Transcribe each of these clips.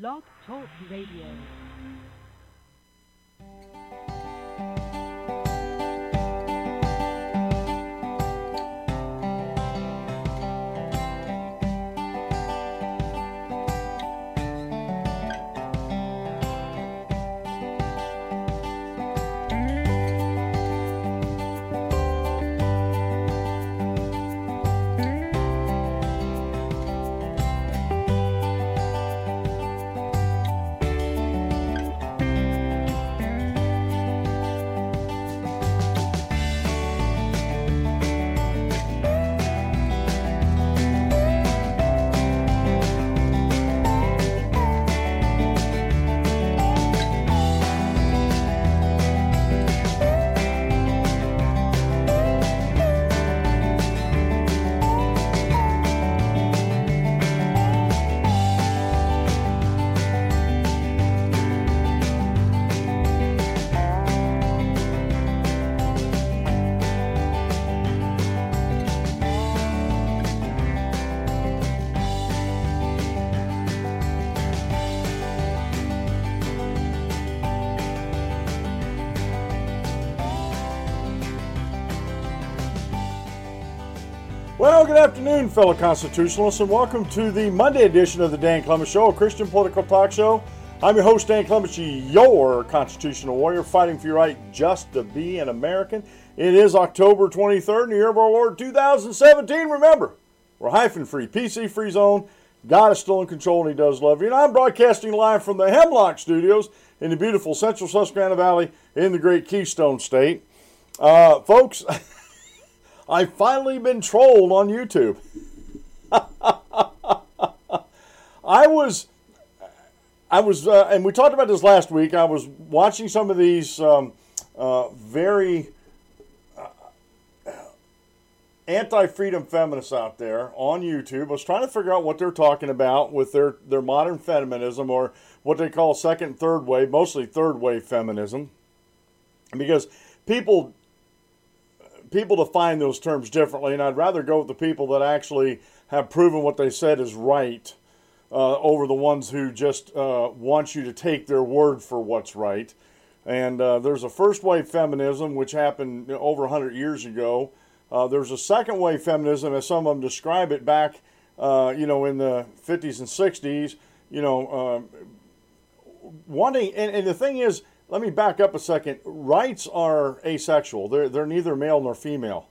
Blog Talk Radio. Good afternoon, fellow constitutionalists, and welcome to the Monday edition of the Dan Clements Show, a Christian political talk show. I'm your host, Dan Clements, your constitutional warrior, fighting for your right just to be an American. It is October 23rd, in the year of our Lord 2017. Remember, we're hyphen free, PC free zone. God is still in control and He does love you. And I'm broadcasting live from the Hemlock Studios in the beautiful central Susquehanna Valley in the great Keystone State. Uh, folks, I've finally been trolled on YouTube. I was, I was, uh, and we talked about this last week. I was watching some of these um, uh, very uh, anti-freedom feminists out there on YouTube. I was trying to figure out what they're talking about with their their modern feminism or what they call second, third wave, mostly third wave feminism, because people people define those terms differently, and I'd rather go with the people that actually have proven what they said is right uh, over the ones who just uh, want you to take their word for what's right. And uh, there's a first wave feminism, which happened over 100 years ago. Uh, there's a second wave feminism, as some of them describe it, back, uh, you know, in the 50s and 60s. You know, uh, wanting, and, and the thing is, let me back up a second. Rights are asexual. They're, they're neither male nor female.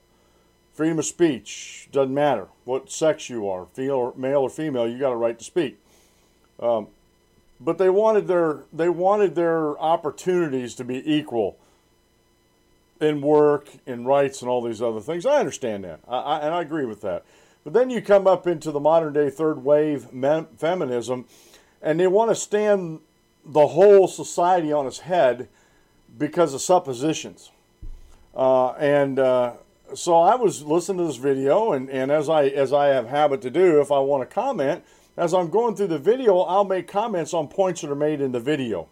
Freedom of speech doesn't matter what sex you are, male or female. You got a right to speak. Um, but they wanted their they wanted their opportunities to be equal in work, in rights, and all these other things. I understand that, I, I, and I agree with that. But then you come up into the modern day third wave men, feminism, and they want to stand the whole society on its head because of suppositions. Uh, and uh, so I was listening to this video, and, and as I as I have habit to do, if I want to comment, as I'm going through the video, I'll make comments on points that are made in the video.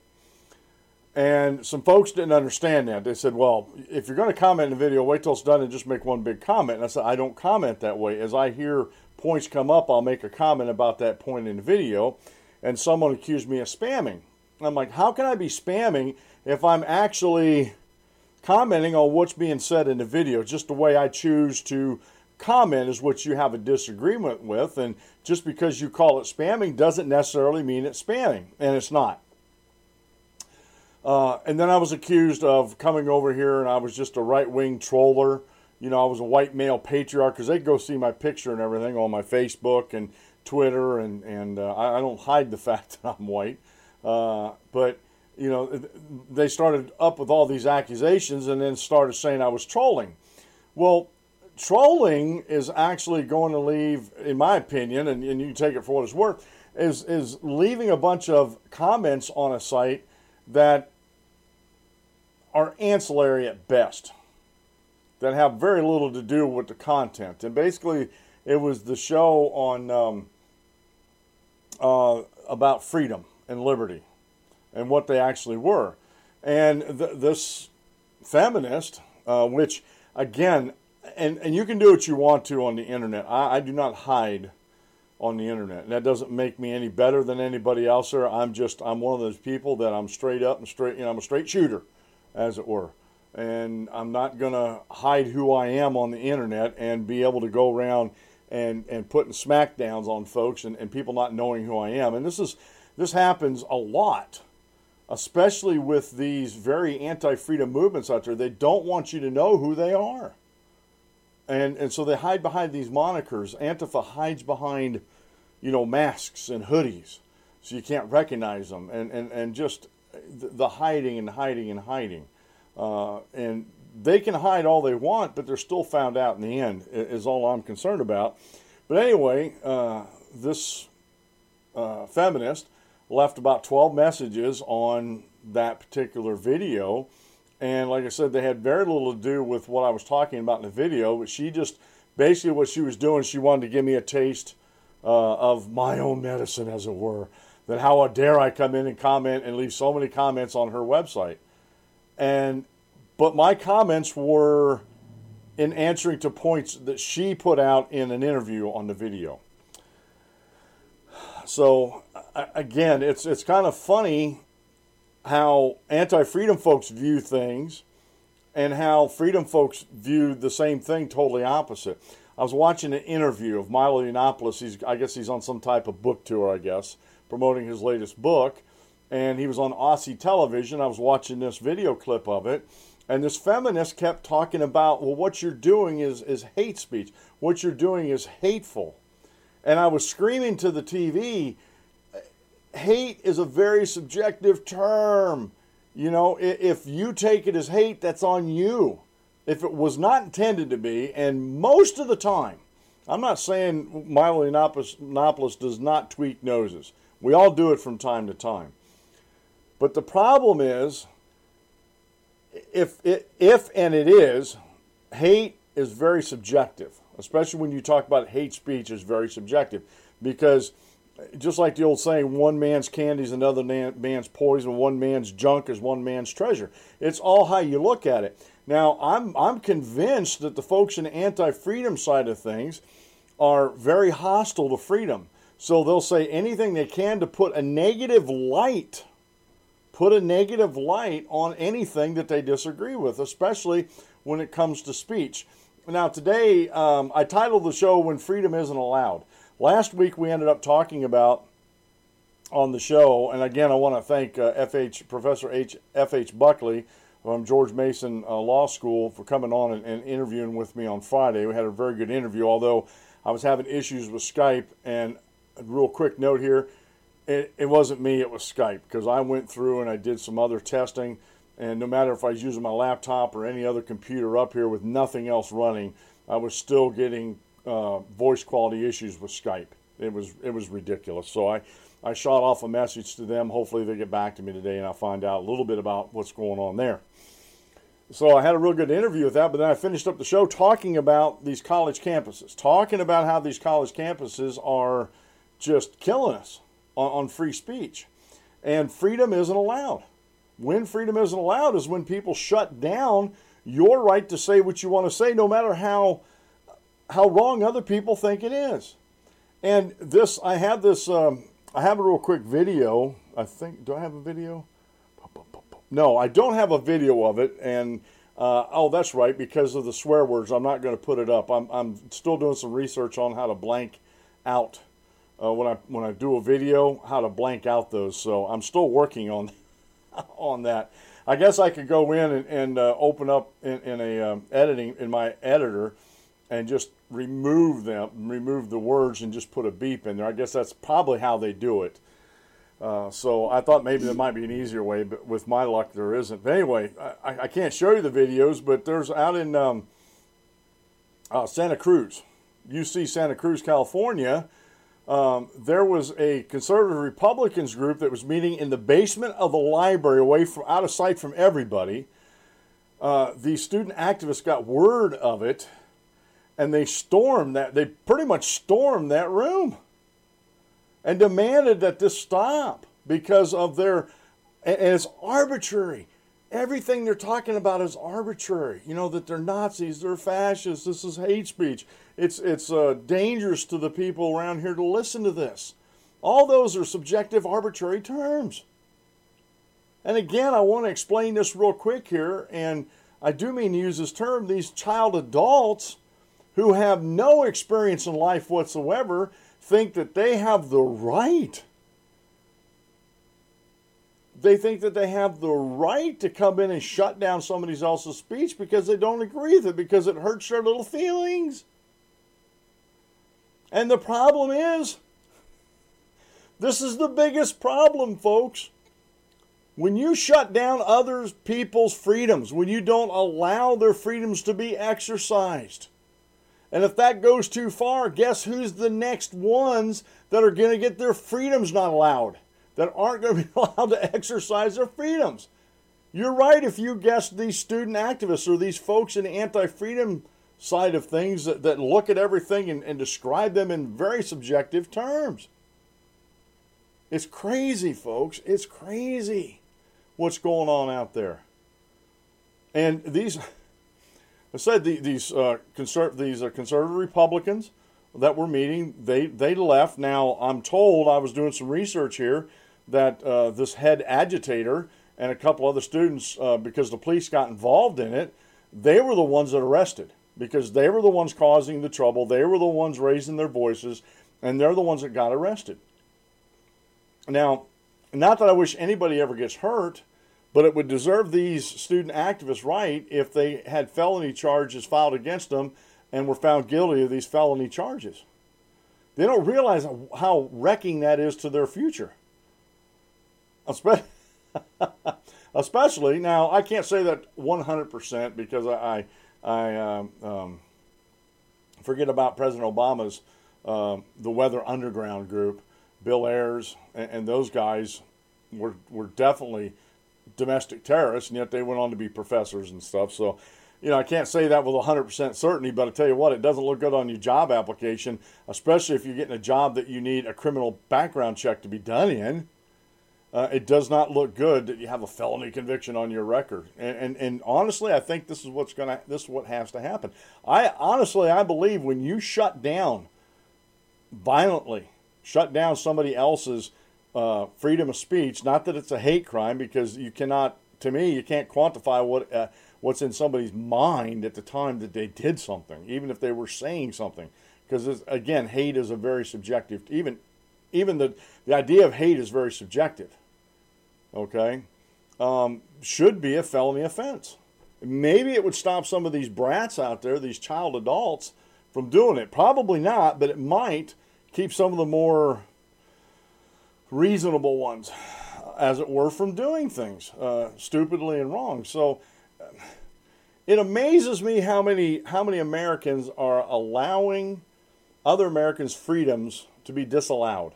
And some folks didn't understand that. They said, "Well, if you're going to comment in the video, wait till it's done and just make one big comment." And I said, "I don't comment that way. As I hear points come up, I'll make a comment about that point in the video." And someone accused me of spamming. I'm like, how can I be spamming if I'm actually commenting on what's being said in the video? Just the way I choose to comment is what you have a disagreement with. And just because you call it spamming doesn't necessarily mean it's spamming, and it's not. Uh, and then I was accused of coming over here and I was just a right wing troller. You know, I was a white male patriarch because they go see my picture and everything on my Facebook and Twitter, and, and uh, I, I don't hide the fact that I'm white. Uh, but you know, they started up with all these accusations and then started saying I was trolling. Well, trolling is actually going to leave, in my opinion, and, and you take it for what it's worth, is is leaving a bunch of comments on a site that are ancillary at best, that have very little to do with the content. And basically, it was the show on um, uh, about freedom and liberty and what they actually were. And th- this feminist, uh, which again, and, and you can do what you want to on the internet. I, I do not hide on the internet. And that doesn't make me any better than anybody else there. I'm just I'm one of those people that I'm straight up and straight, you know, I'm a straight shooter, as it were. And I'm not gonna hide who I am on the internet and be able to go around and and putting smackdowns on folks and, and people not knowing who I am. And this is this happens a lot, especially with these very anti-freedom movements out there. They don't want you to know who they are. And and so they hide behind these monikers. Antifa hides behind, you know, masks and hoodies. So you can't recognize them. And, and, and just the hiding and hiding and hiding. Uh, and they can hide all they want, but they're still found out in the end, is all I'm concerned about. But anyway, uh, this uh, feminist left about 12 messages on that particular video. And like I said, they had very little to do with what I was talking about in the video, but she just basically what she was doing, she wanted to give me a taste uh, of my own medicine, as it were. That how dare I come in and comment and leave so many comments on her website. And but my comments were in answering to points that she put out in an interview on the video. So again, it's it's kind of funny how anti-freedom folks view things and how freedom folks view the same thing totally opposite. I was watching an interview of Milo Yiannopoulos. He's I guess he's on some type of book tour, I guess, promoting his latest book, and he was on Aussie television. I was watching this video clip of it and this feminist kept talking about, well, what you're doing is, is hate speech. What you're doing is hateful. And I was screaming to the TV, hate is a very subjective term. You know, if you take it as hate, that's on you. If it was not intended to be, and most of the time, I'm not saying Milo Yiannopoulos does not tweak noses. We all do it from time to time. But the problem is, if if and it is, hate is very subjective, especially when you talk about hate speech is very subjective, because just like the old saying, one man's candy is another man's poison, one man's junk is one man's treasure. It's all how you look at it. Now, I'm I'm convinced that the folks in the anti-freedom side of things are very hostile to freedom. So they'll say anything they can to put a negative light put a negative light on anything that they disagree with, especially when it comes to speech. Now, today um, I titled the show When Freedom Isn't Allowed. Last week we ended up talking about on the show, and again, I want to thank uh, FH Professor H. F.H. Buckley from George Mason uh, Law School for coming on and, and interviewing with me on Friday. We had a very good interview, although I was having issues with Skype. And a real quick note here it, it wasn't me, it was Skype because I went through and I did some other testing. And no matter if I was using my laptop or any other computer up here with nothing else running, I was still getting uh, voice quality issues with Skype. It was it was ridiculous. So I, I shot off a message to them. Hopefully they get back to me today and I'll find out a little bit about what's going on there. So I had a real good interview with that, but then I finished up the show talking about these college campuses, talking about how these college campuses are just killing us on, on free speech. And freedom isn't allowed. When freedom isn't allowed is when people shut down your right to say what you want to say, no matter how how wrong other people think it is. And this, I have this, um, I have a real quick video. I think, do I have a video? No, I don't have a video of it. And uh, oh, that's right, because of the swear words, I'm not going to put it up. I'm, I'm still doing some research on how to blank out uh, when I when I do a video how to blank out those. So I'm still working on on that. I guess I could go in and, and uh, open up in, in a um, editing in my editor and just remove them, remove the words, and just put a beep in there. I guess that's probably how they do it. Uh, so I thought maybe there might be an easier way, but with my luck, there isn't. But anyway, I, I can't show you the videos, but there's out in um, uh, Santa Cruz, UC Santa Cruz, California um, there was a conservative Republicans group that was meeting in the basement of the library, away from out of sight from everybody. Uh, the student activists got word of it, and they stormed that. They pretty much stormed that room, and demanded that this stop because of their. And it's arbitrary. everything they're talking about is arbitrary. You know that they're Nazis, they're fascists. This is hate speech. It's it's uh, dangerous to the people around here to listen to this. All those are subjective, arbitrary terms. And again, I want to explain this real quick here, and I do mean to use this term. These child adults who have no experience in life whatsoever think that they have the right they think that they have the right to come in and shut down somebody else's speech because they don't agree with it, because it hurts their little feelings. And the problem is, this is the biggest problem, folks. When you shut down other people's freedoms, when you don't allow their freedoms to be exercised, and if that goes too far, guess who's the next ones that are going to get their freedoms not allowed? that aren't going to be allowed to exercise their freedoms. You're right if you guess these student activists or these folks in the anti freedom side of things that, that look at everything and, and describe them in very subjective terms. It's crazy, folks. It's crazy what's going on out there. And these, I said the, these uh, conser- these uh, conservative Republicans that were meeting, they they left. Now I'm told I was doing some research here that uh, this head agitator and a couple other students, uh, because the police got involved in it, they were the ones that arrested because they were the ones causing the trouble. They were the ones raising their voices, and they're the ones that got arrested. Now, not that I wish anybody ever gets hurt, but it would deserve these student activists right if they had felony charges filed against them and were found guilty of these felony charges. They don't realize how wrecking that is to their future. Especially now, I can't say that 100% because I, I um, um, forget about President Obama's um, the Weather Underground group, Bill Ayers, and, and, those guys were were definitely domestic terrorists, and yet they went on to be professors and stuff. So, you know, I can't say that with 100% certainty, but I tell you what, it doesn't look good on your job application, especially if you're getting a job that you need a criminal background check to be done in uh, it does not look good that you have a felony conviction on your record. And, and, and honestly, I think this is what's gonna this is what has to happen. I honestly I believe when you shut down violently, shut down somebody else's uh, freedom of speech, not that it's a hate crime because you cannot. To me, you can't quantify what uh, what's in somebody's mind at the time that they did something, even if they were saying something. Because again, hate is a very subjective. Even even the the idea of hate is very subjective okay, um, should be a felony offense. Maybe it would stop some of these brats out there, these child adults, from doing it. Probably not, but it might keep some of the more reasonable ones, as it were, from doing things uh, stupidly and wrong. So it amazes me how many how many Americans are allowing other Americans' freedoms to be disallowed.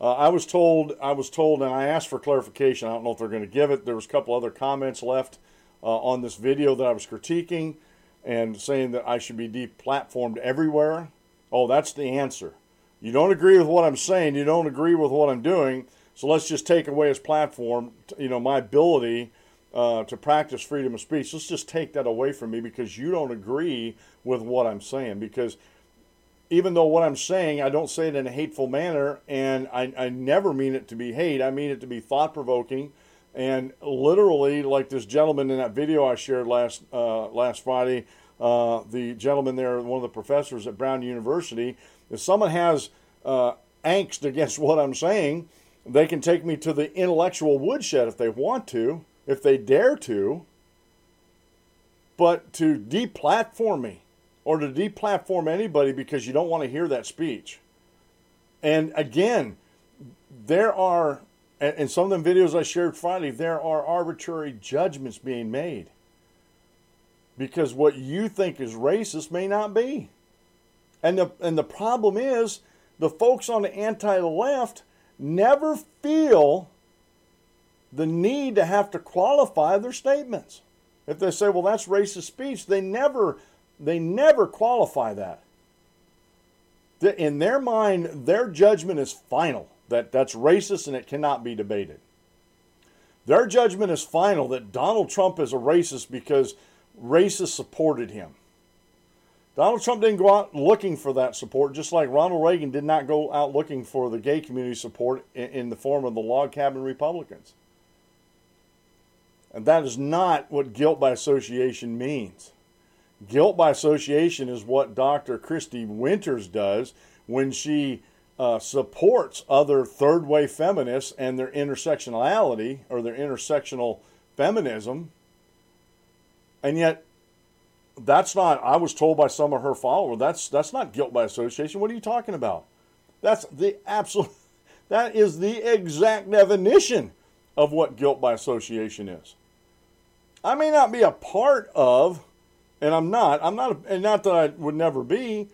Uh, I was told, I was told, and I asked for clarification. I don't know if they're going to give it. There was a couple other comments left uh, on this video that I was critiquing, and saying that I should be deplatformed everywhere. Oh, that's the answer. You don't agree with what I'm saying. You don't agree with what I'm doing. So let's just take away his platform. You know, my ability uh, to practice freedom of speech. Let's just take that away from me because you don't agree with what I'm saying. Because even though what I'm saying, I don't say it in a hateful manner, and I, I never mean it to be hate. I mean it to be thought provoking, and literally, like this gentleman in that video I shared last uh, last Friday, uh, the gentleman there, one of the professors at Brown University, if someone has uh, angst against what I'm saying, they can take me to the intellectual woodshed if they want to, if they dare to. But to deplatform me or to deplatform anybody because you don't want to hear that speech. And again, there are, in some of the videos I shared Friday, there are arbitrary judgments being made. Because what you think is racist may not be. And the, and the problem is, the folks on the anti left never feel the need to have to qualify their statements. If they say, well, that's racist speech, they never they never qualify that. In their mind, their judgment is final that that's racist and it cannot be debated. Their judgment is final that Donald Trump is a racist because racists supported him. Donald Trump didn't go out looking for that support, just like Ronald Reagan did not go out looking for the gay community support in, in the form of the log cabin Republicans. And that is not what guilt by association means. Guilt by association is what Dr. Christy Winters does when she uh, supports other third wave feminists and their intersectionality or their intersectional feminism. And yet that's not I was told by some of her followers that's that's not guilt by association. What are you talking about? That's the absolute that is the exact definition of what guilt by association is. I may not be a part of and I'm not. I'm not and not that I would never be,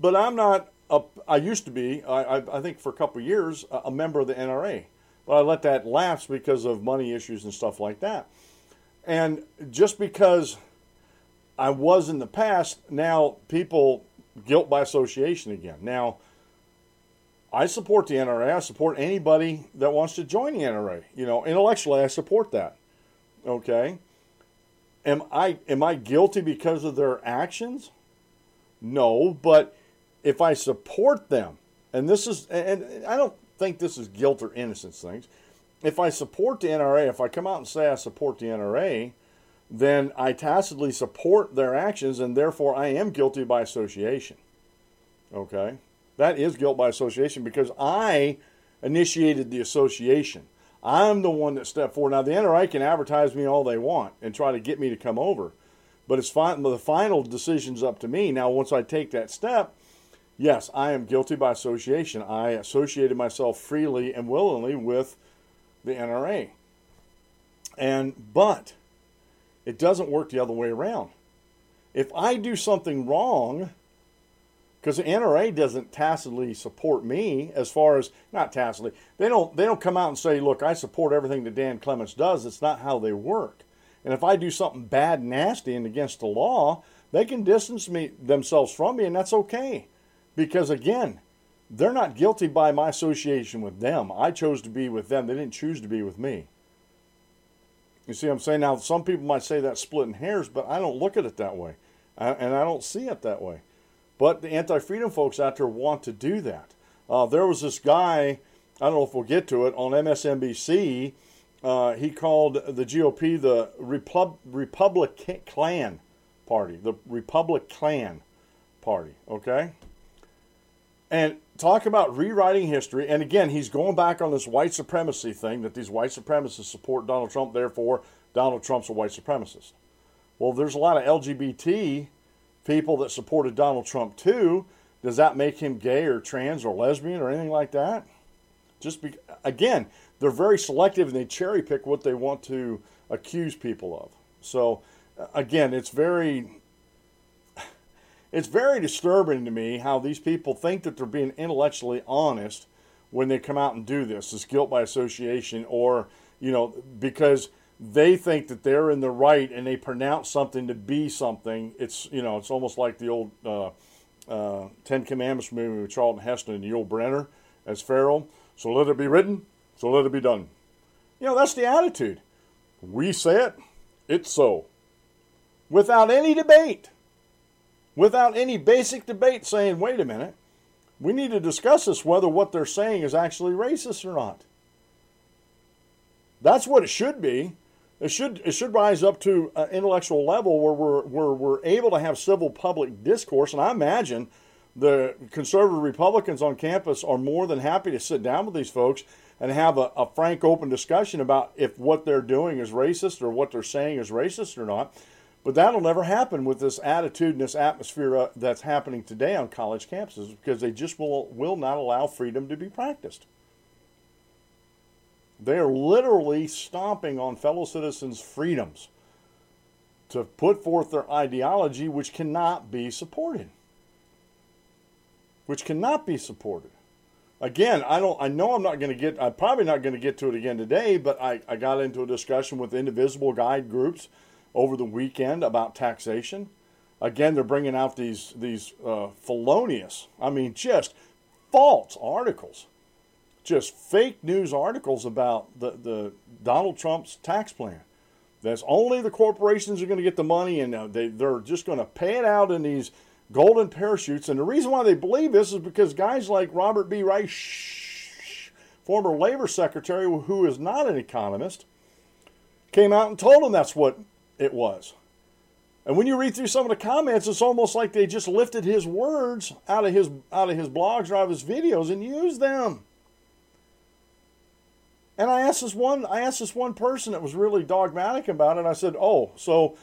but I'm not a, I used to be, I, I, I think for a couple years, a, a member of the NRA. But I let that lapse because of money issues and stuff like that. And just because I was in the past, now people guilt by association again. Now, I support the NRA. I support anybody that wants to join the NRA. You know, intellectually, I support that. Okay. Am I am I guilty because of their actions? No, but if I support them, and this is, and I don't think this is guilt or innocence things. If I support the NRA, if I come out and say I support the NRA, then I tacitly support their actions, and therefore I am guilty by association. Okay? That is guilt by association because I initiated the association. I'm the one that stepped forward. Now, the NRA can advertise me all they want and try to get me to come over, but it's fine. The final decision's up to me. Now, once I take that step, yes, I am guilty by association. I associated myself freely and willingly with the NRA. And, but, it doesn't work the other way around. If I do something wrong, because the NRA doesn't tacitly support me as far as not tacitly, they don't they don't come out and say, look, I support everything that Dan Clements does. It's not how they work. And if I do something bad, nasty, and against the law, they can distance me themselves from me, and that's okay. Because again, they're not guilty by my association with them. I chose to be with them. They didn't choose to be with me. You see what I'm saying? Now, some people might say that's splitting hairs, but I don't look at it that way. and I don't see it that way. But the anti freedom folks out there want to do that. Uh, there was this guy, I don't know if we'll get to it, on MSNBC. Uh, he called the GOP the Repub- Republic Klan Party, the Republic Klan Party, okay? And talk about rewriting history. And again, he's going back on this white supremacy thing that these white supremacists support Donald Trump, therefore, Donald Trump's a white supremacist. Well, there's a lot of LGBT people that supported Donald Trump too. Does that make him gay or trans or lesbian or anything like that? Just be, again, they're very selective and they cherry pick what they want to accuse people of. So, again, it's very it's very disturbing to me how these people think that they're being intellectually honest when they come out and do this. This guilt by association, or you know, because they think that they're in the right and they pronounce something to be something. It's you know, it's almost like the old uh, uh, Ten Commandments movie with Charlton Heston and Yul Brynner as Pharaoh. So let it be written. So let it be done. You know, that's the attitude. We say it, it's so. Without any debate without any basic debate saying, wait a minute, we need to discuss this whether what they're saying is actually racist or not. That's what it should be. It should it should rise up to an intellectual level where we're where we're able to have civil public discourse. And I imagine the conservative Republicans on campus are more than happy to sit down with these folks and have a, a frank, open discussion about if what they're doing is racist or what they're saying is racist or not. But that'll never happen with this attitude and this atmosphere uh, that's happening today on college campuses because they just will, will not allow freedom to be practiced. They are literally stomping on fellow citizens' freedoms to put forth their ideology, which cannot be supported. Which cannot be supported. Again, I don't. I know I'm not going to get. I'm probably not going to get to it again today. But I, I got into a discussion with indivisible guide groups over the weekend about taxation. Again, they're bringing out these these uh, felonious, I mean, just false articles just fake news articles about the, the Donald Trump's tax plan. That's only the corporations are going to get the money, and uh, they, they're just going to pay it out in these golden parachutes. And the reason why they believe this is because guys like Robert B. Reich, former labor secretary, who is not an economist, came out and told them that's what it was. And when you read through some of the comments, it's almost like they just lifted his words out of his out of his blogs or out of his videos and used them. And I asked this one I asked this one person that was really dogmatic about it. I said, "Oh, so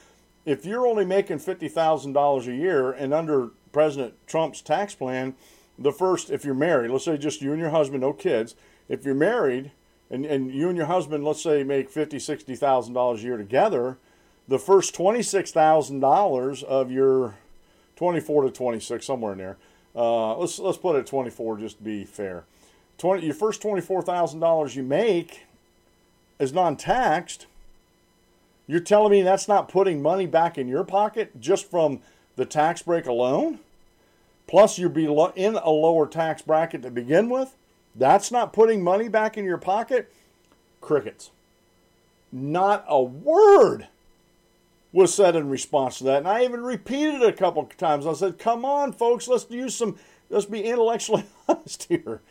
if you're only making fifty thousand dollars a year, and under President Trump's tax plan, the first if you're married, let's say just you and your husband, no kids, if you're married and, and you and your husband, let's say, make fifty, sixty thousand dollars a year together." The first $26,000 of your 24 to 26, somewhere in there. Uh, let's let's put it at 24 just to be fair. 20, your first $24,000 you make is non-taxed. You're telling me that's not putting money back in your pocket just from the tax break alone? Plus, you'd be in a lower tax bracket to begin with. That's not putting money back in your pocket? Crickets. Not a word was said in response to that. And I even repeated it a couple of times. I said, come on, folks, let's use some, let's be intellectually honest here.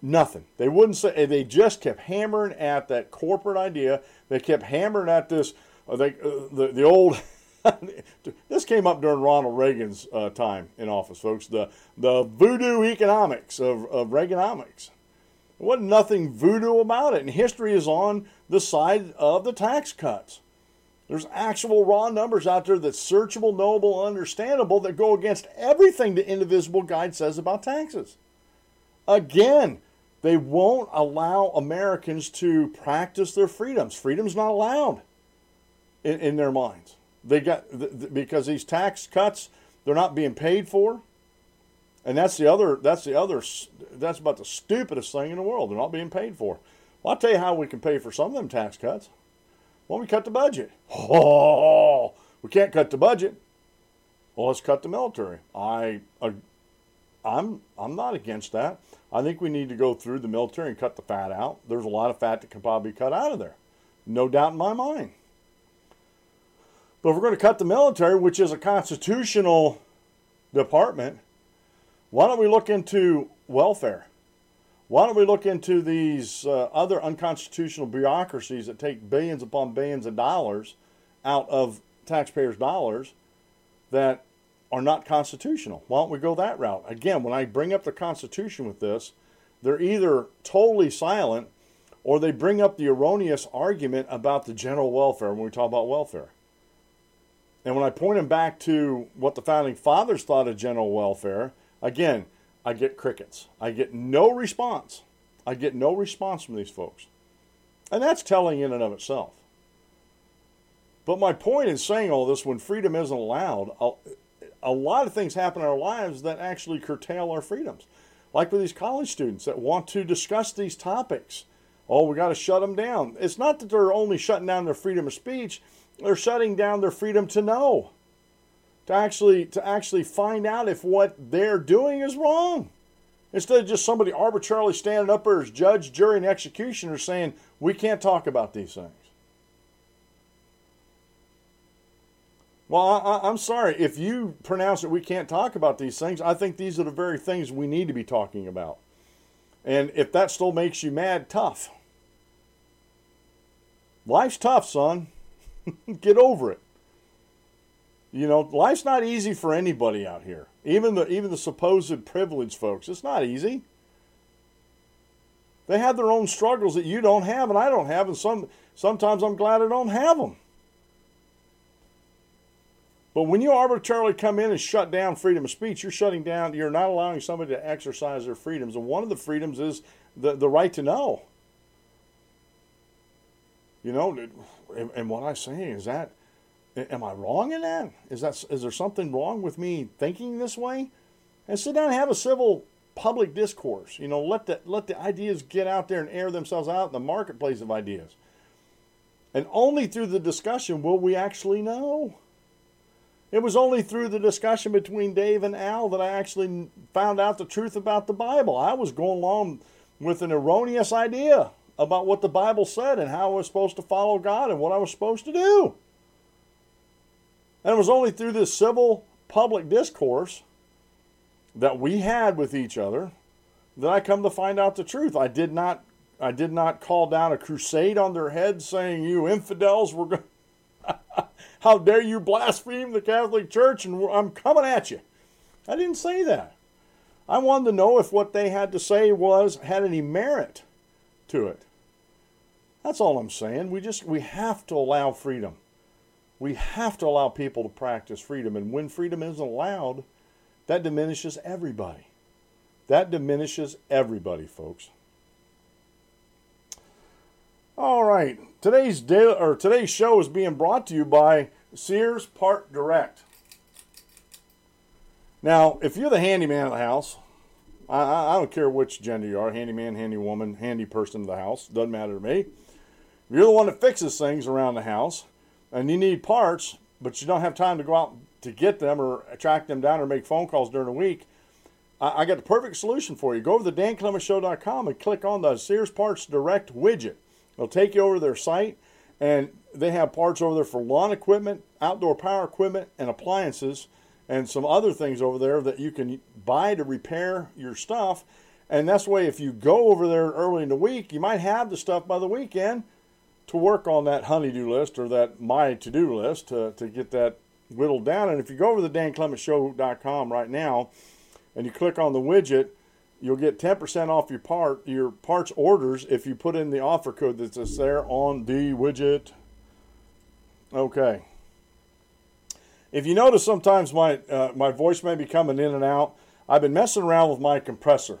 Nothing. They wouldn't say, they just kept hammering at that corporate idea. They kept hammering at this, uh, they, uh, the, the old, this came up during Ronald Reagan's uh, time in office, folks. The, the voodoo economics of, of Reaganomics. There wasn't nothing voodoo about it. And history is on the side of the tax cuts. There's actual raw numbers out there that's searchable, knowable, understandable that go against everything the Indivisible Guide says about taxes. Again, they won't allow Americans to practice their freedoms. Freedom's not allowed in, in their minds. They got because these tax cuts they're not being paid for, and that's the other. That's the other. That's about the stupidest thing in the world. They're not being paid for. Well, I'll tell you how we can pay for some of them tax cuts. Well, we cut the budget. Oh, we can't cut the budget. Well, let's cut the military. I, uh, I'm, I'm not against that. I think we need to go through the military and cut the fat out. There's a lot of fat that can probably be cut out of there, no doubt in my mind. But if we're going to cut the military, which is a constitutional department, why don't we look into welfare? Why don't we look into these uh, other unconstitutional bureaucracies that take billions upon billions of dollars out of taxpayers' dollars that are not constitutional? Why don't we go that route? Again, when I bring up the Constitution with this, they're either totally silent or they bring up the erroneous argument about the general welfare when we talk about welfare. And when I point them back to what the founding fathers thought of general welfare, again, I get crickets. I get no response. I get no response from these folks. And that's telling in and of itself. But my point in saying all this, when freedom isn't allowed, a, lot of things happen in our lives that actually curtail our freedoms. Like with these college students that want to discuss these topics. Oh, we got to shut them down. It's not that they're only shutting down their freedom of speech, they're shutting down their freedom to know to actually to actually find out if what they're doing is wrong. Instead of just somebody arbitrarily standing up there as judge, jury, and executioner saying, we can't talk about these things. Well, I, am sorry. If you pronounce that we can't talk about these things, I think these are the very things we need to be talking about. And if that still makes you mad, tough. Life's tough, son. Get over it. You know, life's not easy for anybody out here. Even the even the supposed privileged folks, it's not easy. They have their own struggles that you don't have and I don't have, and some sometimes I'm glad I don't have them. But when you arbitrarily come in and shut down freedom of speech, you're shutting down, you're not allowing somebody to exercise their freedoms. And one of the freedoms is the, the right to know. You know, and what I'm saying is that Am I wrong in that? Is that is there something wrong with me thinking this way? And sit down and have a civil public discourse. You know, let the let the ideas get out there and air themselves out in the marketplace of ideas. And only through the discussion will we actually know. It was only through the discussion between Dave and Al that I actually found out the truth about the Bible. I was going along with an erroneous idea about what the Bible said and how I was supposed to follow God and what I was supposed to do. And it was only through this civil public discourse that we had with each other that I come to find out the truth. I did not I did not call down a crusade on their heads saying you infidels were going how dare you blaspheme the Catholic Church and I'm coming at you. I didn't say that. I wanted to know if what they had to say was had any merit to it. That's all I'm saying. We just we have to allow freedom. We have to allow people to practice freedom and when freedom isn't allowed, that diminishes everybody. That diminishes everybody, folks. All right. Today's day or today's show is being brought to you by Sears Part Direct. Now, if you're the handyman of the house, I, I, don't care which gender you are handyman, handy woman, handy person of the house, doesn't matter to me. If you're the one that fixes things around the house and you need parts, but you don't have time to go out to get them or track them down or make phone calls during the week, I, I got the perfect solution for you. Go over to danclementsshow.com and click on the Sears Parts Direct widget. It'll take you over their site, and they have parts over there for lawn equipment, outdoor power equipment, and appliances and some other things over there that you can buy to repair your stuff. And that's why if you go over there early in the week, you might have the stuff by the weekend to work on that honeydew list or that my to-do list to, to get that whittled down. And if you go over to danclementsshow.com right now and you click on the widget, you'll get 10% off your part your parts orders if you put in the offer code that's just there on the widget. Okay. If you notice, sometimes my uh, my voice may be coming in and out. I've been messing around with my compressor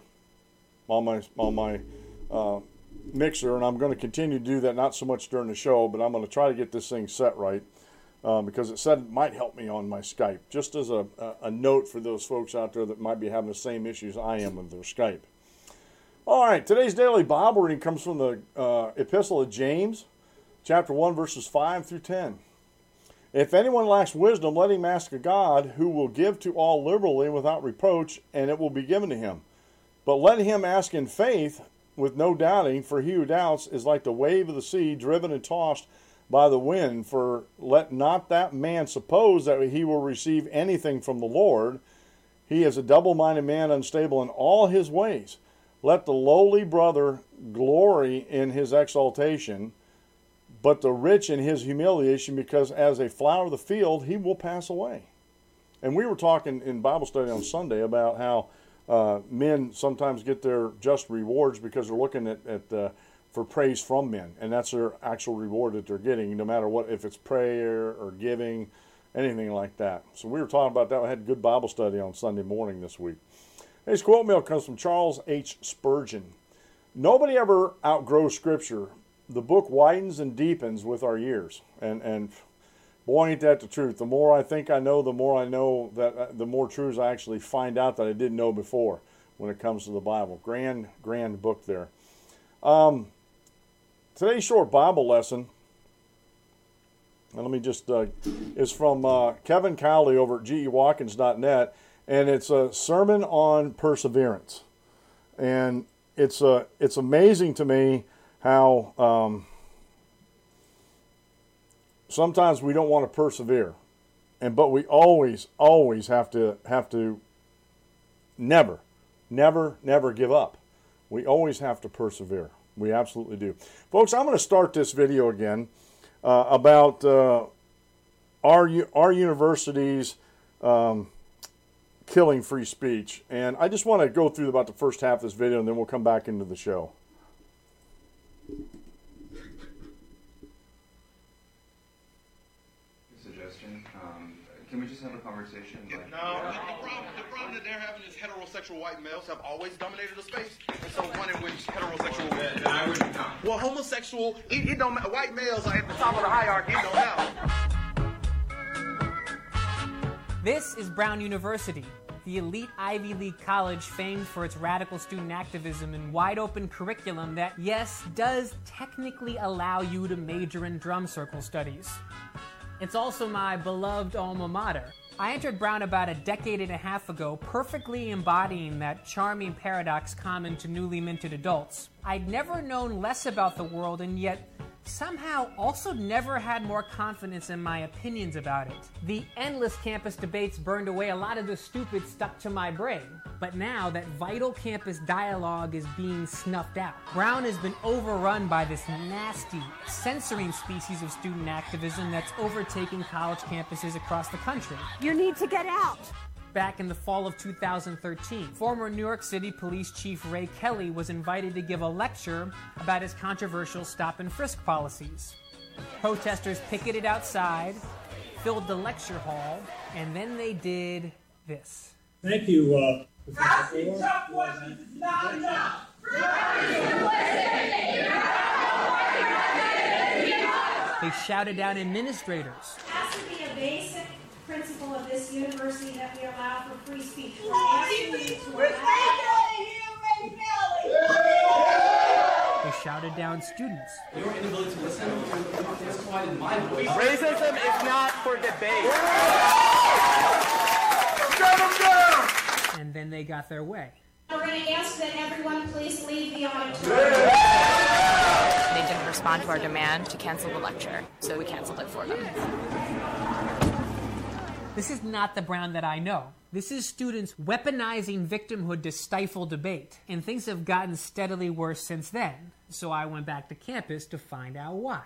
on my on my uh, mixer, and I'm going to continue to do that. Not so much during the show, but I'm going to try to get this thing set right um, because it said it might help me on my Skype. Just as a, a, note for those folks out there that might be having the same issues I am with their Skype. All right, today's daily Bible reading comes from the uh, Epistle of James, chapter 1, verses 5 through 10. If anyone lacks wisdom, let him ask of God, who will give to all liberally without reproach, and it will be given to him. But let him ask in faith, with no doubting, for he who doubts is like the wave of the sea, driven and tossed by the wind. For let not that man suppose that he will receive anything from the Lord. He is a double minded man, unstable in all his ways. Let the lowly brother glory in his exaltation but the rich in his humiliation, because as a flower of the field, he will pass away. And we were talking in Bible study on Sunday about how uh, men sometimes get their just rewards because they're looking at, at uh, for praise from men, and that's their actual reward that they're getting, no matter what, if it's prayer or giving, anything like that. So we were talking about that. I had a good Bible study on Sunday morning this week. This quote mail comes from Charles H. Spurgeon. Nobody ever outgrows Scripture, the book widens and deepens with our years. And, and boy, ain't that the truth. The more I think I know, the more I know that uh, the more truths I actually find out that I didn't know before when it comes to the Bible. Grand, grand book there. Um, today's short Bible lesson, and let me just, uh, is from uh, Kevin Cauley over at gewatkins.net, and it's a sermon on perseverance. And it's, uh, it's amazing to me how um, sometimes we don't want to persevere, and but we always, always have to have to never, never, never give up. We always have to persevere. We absolutely do, folks. I'm going to start this video again uh, about uh, our our universities. Um, killing free speech. And I just want to go through about the first half of this video and then we'll come back into the show. Suggestion. Um, can we just have a conversation? Like, No, the problem, the problem that they're having is heterosexual white males have always dominated the space, and so one in which heterosexual. Then I would not. Well, homosexual, it, it don't matter. White males are at the top of the hierarchy. It don't matter. This is Brown University, the elite Ivy League college famed for its radical student activism and wide open curriculum that, yes, does technically allow you to major in drum circle studies. It's also my beloved alma mater. I entered Brown about a decade and a half ago, perfectly embodying that charming paradox common to newly minted adults. I'd never known less about the world, and yet somehow also never had more confidence in my opinions about it. The endless campus debates burned away a lot of the stupid stuck to my brain. But now that vital campus dialogue is being snuffed out, Brown has been overrun by this nasty, censoring species of student activism that's overtaking college campuses across the country. You need to get out. Back in the fall of 2013, former New York City Police Chief Ray Kelly was invited to give a lecture about his controversial stop and frisk policies. Protesters picketed outside, filled the lecture hall, and then they did this. Thank you, uh, Professor Asking Ford. tough questions is not enough. They shouted down administrators. has to be a basic principle of this university that we allow for free speech. We're asking you to allow- They shouted down students. Racism is not for debate. And then they got their way. We're going to ask that everyone please leave the auditorium. They didn't respond to our demand to cancel the lecture, so we canceled it for them. This is not the Brown that I know. This is students weaponizing victimhood to stifle debate. And things have gotten steadily worse since then. So I went back to campus to find out why.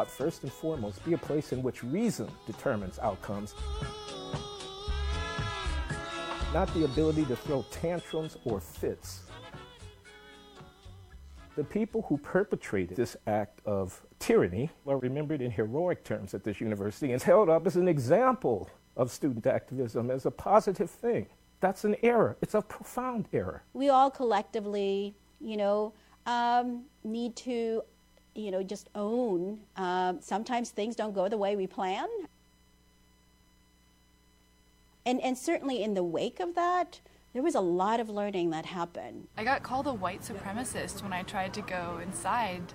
Ought first and foremost be a place in which reason determines outcomes, not the ability to throw tantrums or fits. The people who perpetrated this act of tyranny are remembered in heroic terms at this university and held up as an example of student activism as a positive thing. That's an error. It's a profound error. We all collectively, you know, um, need to, you know, just own. Um, sometimes things don't go the way we plan. And, and certainly in the wake of that, there was a lot of learning that happened. I got called a white supremacist when I tried to go inside.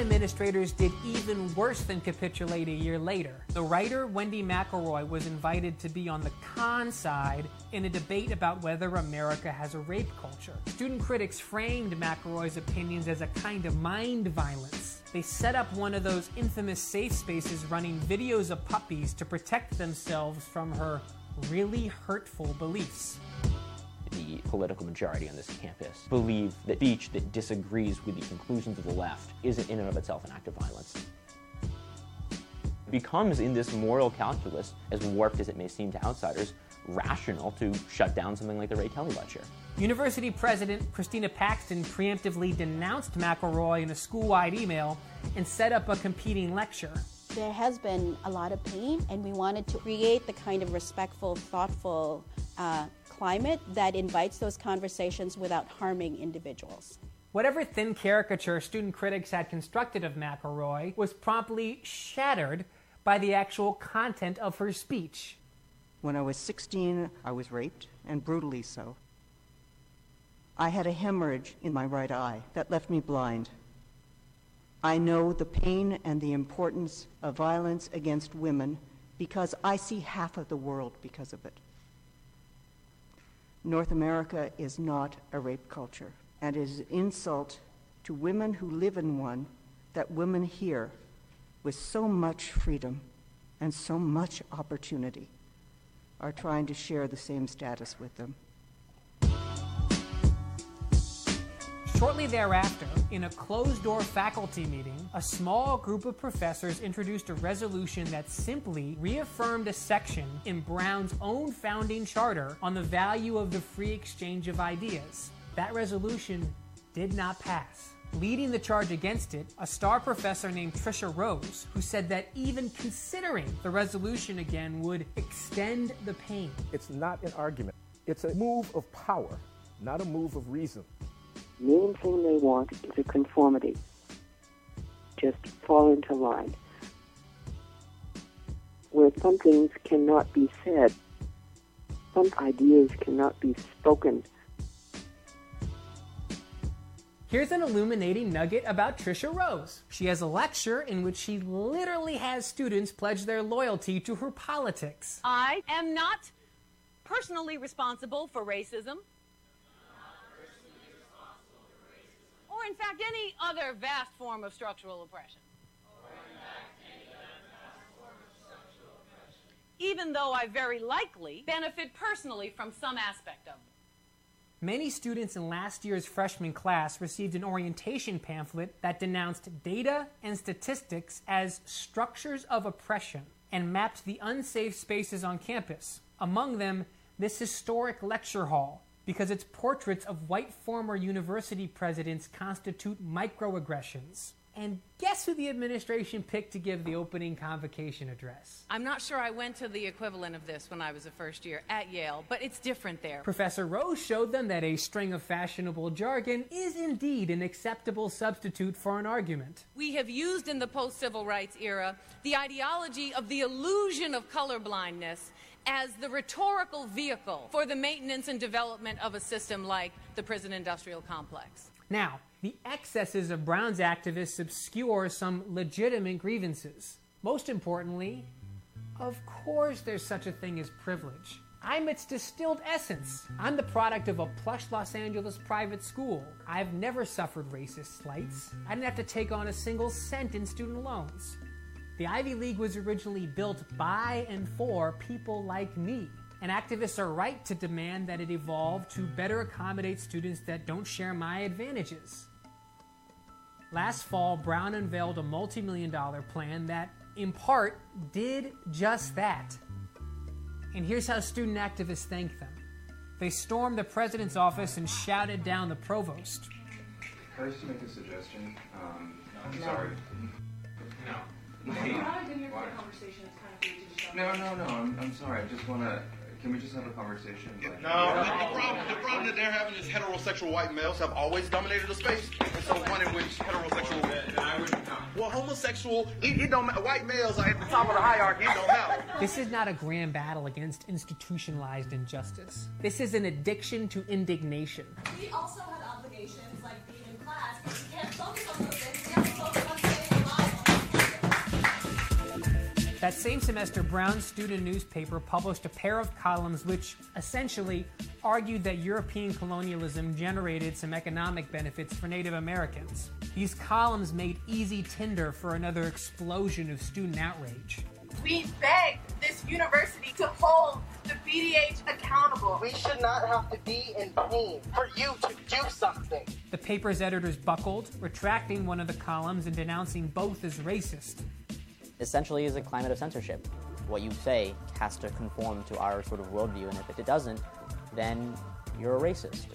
Administrators did even worse than capitulate a year later. The writer Wendy McElroy was invited to be on the con side in a debate about whether America has a rape culture. Student critics framed McElroy's opinions as a kind of mind violence. They set up one of those infamous safe spaces running videos of puppies to protect themselves from her really hurtful beliefs. The political majority on this campus believe that speech that disagrees with the conclusions of the left isn't in and of itself an act of violence. It becomes in this moral calculus, as warped as it may seem to outsiders, rational to shut down something like the Ray Kelly lecture. University President Christina Paxson preemptively denounced McElroy in a school-wide email and set up a competing lecture. There has been a lot of pain, and we wanted to create the kind of respectful, thoughtful uh, climate that invites those conversations without harming individuals. Whatever thin caricature student critics had constructed of McElroy was promptly shattered by the actual content of her speech. When I was 16, I was raped, and brutally so. I had a hemorrhage in my right eye that left me blind. I know the pain and the importance of violence against women because I see half of the world because of it. North America is not a rape culture, and it is an insult to women who live in one that women here, with so much freedom and so much opportunity, are trying to share the same status with them. Shortly thereafter, in a closed door faculty meeting, a small group of professors introduced a resolution that simply reaffirmed a section in Brown's own founding charter on the value of the free exchange of ideas. that resolution did not pass. Leading the charge against it, a star professor named Tricia Rose, who said that even considering the resolution again would extend the pain. It's not an argument, it's a move of power, not a move of reason. The main thing they want is a conformity. Just fall into line. Where some things cannot be said, some ideas cannot be spoken. Here's an illuminating nugget about Tricia Rose. She has a lecture in which she literally has students pledge their loyalty to her politics. I am not personally responsible for racism. Or, in fact, any other vast form of structural oppression. Even though I very likely benefit personally from some aspect of them. Many students in last year's freshman class received an orientation pamphlet that denounced data and statistics as structures of oppression and mapped the unsafe spaces on campus. Among them, this historic lecture hall, because its portraits of white former university presidents constitute microaggressions. And guess who the administration picked to give the opening convocation address? I'm not sure I went to the equivalent of this when I was a first year at Yale, but it's different there. Professor Rose showed them that a string of fashionable jargon is indeed an acceptable substitute for an argument. We have used in the post civil rights era the ideology of the illusion of colorblindness as the rhetorical vehicle for the maintenance and development of a system like the prison industrial complex. Now, the excesses of Brown's activists obscure some legitimate grievances. Most importantly, of course, there's such a thing as privilege. I'm its distilled essence. I'm the product of a plush Los Angeles private school. I've never suffered racist slights. I didn't have to take on a single cent in student loans. The Ivy League was originally built by and for people like me. And activists are right to demand that it evolve to better accommodate students that don't share my advantages. Last fall, Brown unveiled a multi million dollar plan that, in part, did just that. And here's how student activists thanked them they stormed the president's office and shouted down the provost. Can I just make a suggestion? Um, I'm No. sorry. No. No. We're not in here for a conversation. It's kind of weird to just- No, no, no. I'm, I'm sorry. I just want to. Can we just have a conversation? Like, No, the, the problem, the problem that they're having is heterosexual white males have always dominated the space, and so one in which heterosexual. Well, homosexual, it, it don't matter. White males are at the top of the hierarchy. It don't matter. This is not a grand battle against institutionalized injustice. This is an addiction to indignation. We also had obligations like being in class, but we can't focus on those things. That same semester, Brown's student newspaper published a pair of columns which essentially argued that European colonialism generated some economic benefits for Native Americans. These columns made easy tinder for another explosion of student outrage. We beg this university to hold the BDH accountable. We should not have to be in pain for you to do something. The paper's editors buckled, retracting one of the columns and denouncing both as racist. Essentially is a climate of censorship. What you say has to conform to our sort of worldview, and if it doesn't, then you're a racist.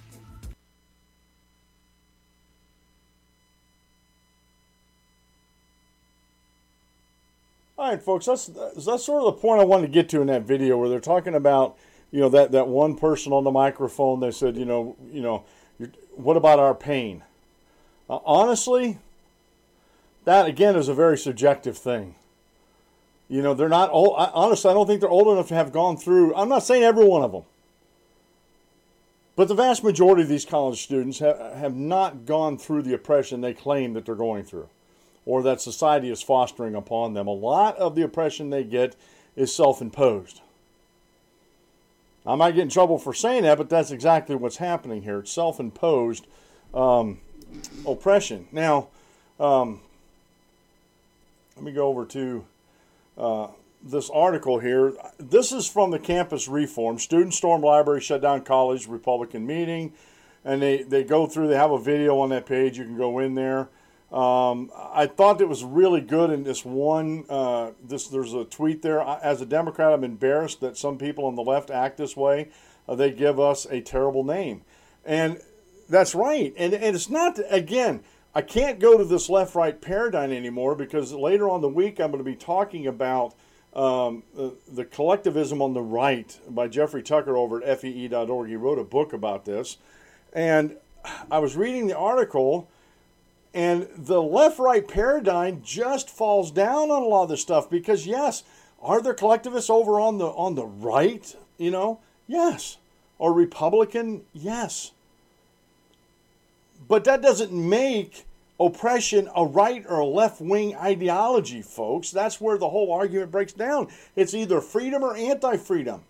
All right, folks, that's that's sort of the point I wanted to get to in that video where they're talking about, you know, that, that one person on the microphone. They said, you know, you know, what about our pain? Uh, honestly, that again is a very subjective thing. You know, they're not old. I, honestly, I don't think they're old enough to have gone through. I'm not saying every one of them, but the vast majority of these college students have, have not gone through the oppression they claim that they're going through or that society is fostering upon them. A lot of the oppression they get is self imposed. I might get in trouble for saying that, but that's exactly what's happening here. It's self imposed um, oppression. Now, um, let me go over to uh, this article here. This is from the campus reform. Students storm library, shut down college, Republican meeting. And they, they go through, they have a video on that page. You can go in there. Um, I thought it was really good in this one. Uh, this there's a tweet there. As a Democrat, I'm embarrassed that some people on the left act this way. Uh, they give us a terrible name, and That's right. And, and it's not, again, I can't go to this left right paradigm anymore because later on the week I'm going to be talking about um, the, the collectivism on the right by Jeffrey Tucker over at fee.org. He wrote a book about this. And I was reading the article, and the left right paradigm just falls down on a lot of this stuff because, yes, are there collectivists over on the on the right? You know, yes. Or Republican? Yes. But that doesn't make oppression a right or a left wing ideology, folks. That's where the whole argument breaks down. It's either freedom or anti freedom.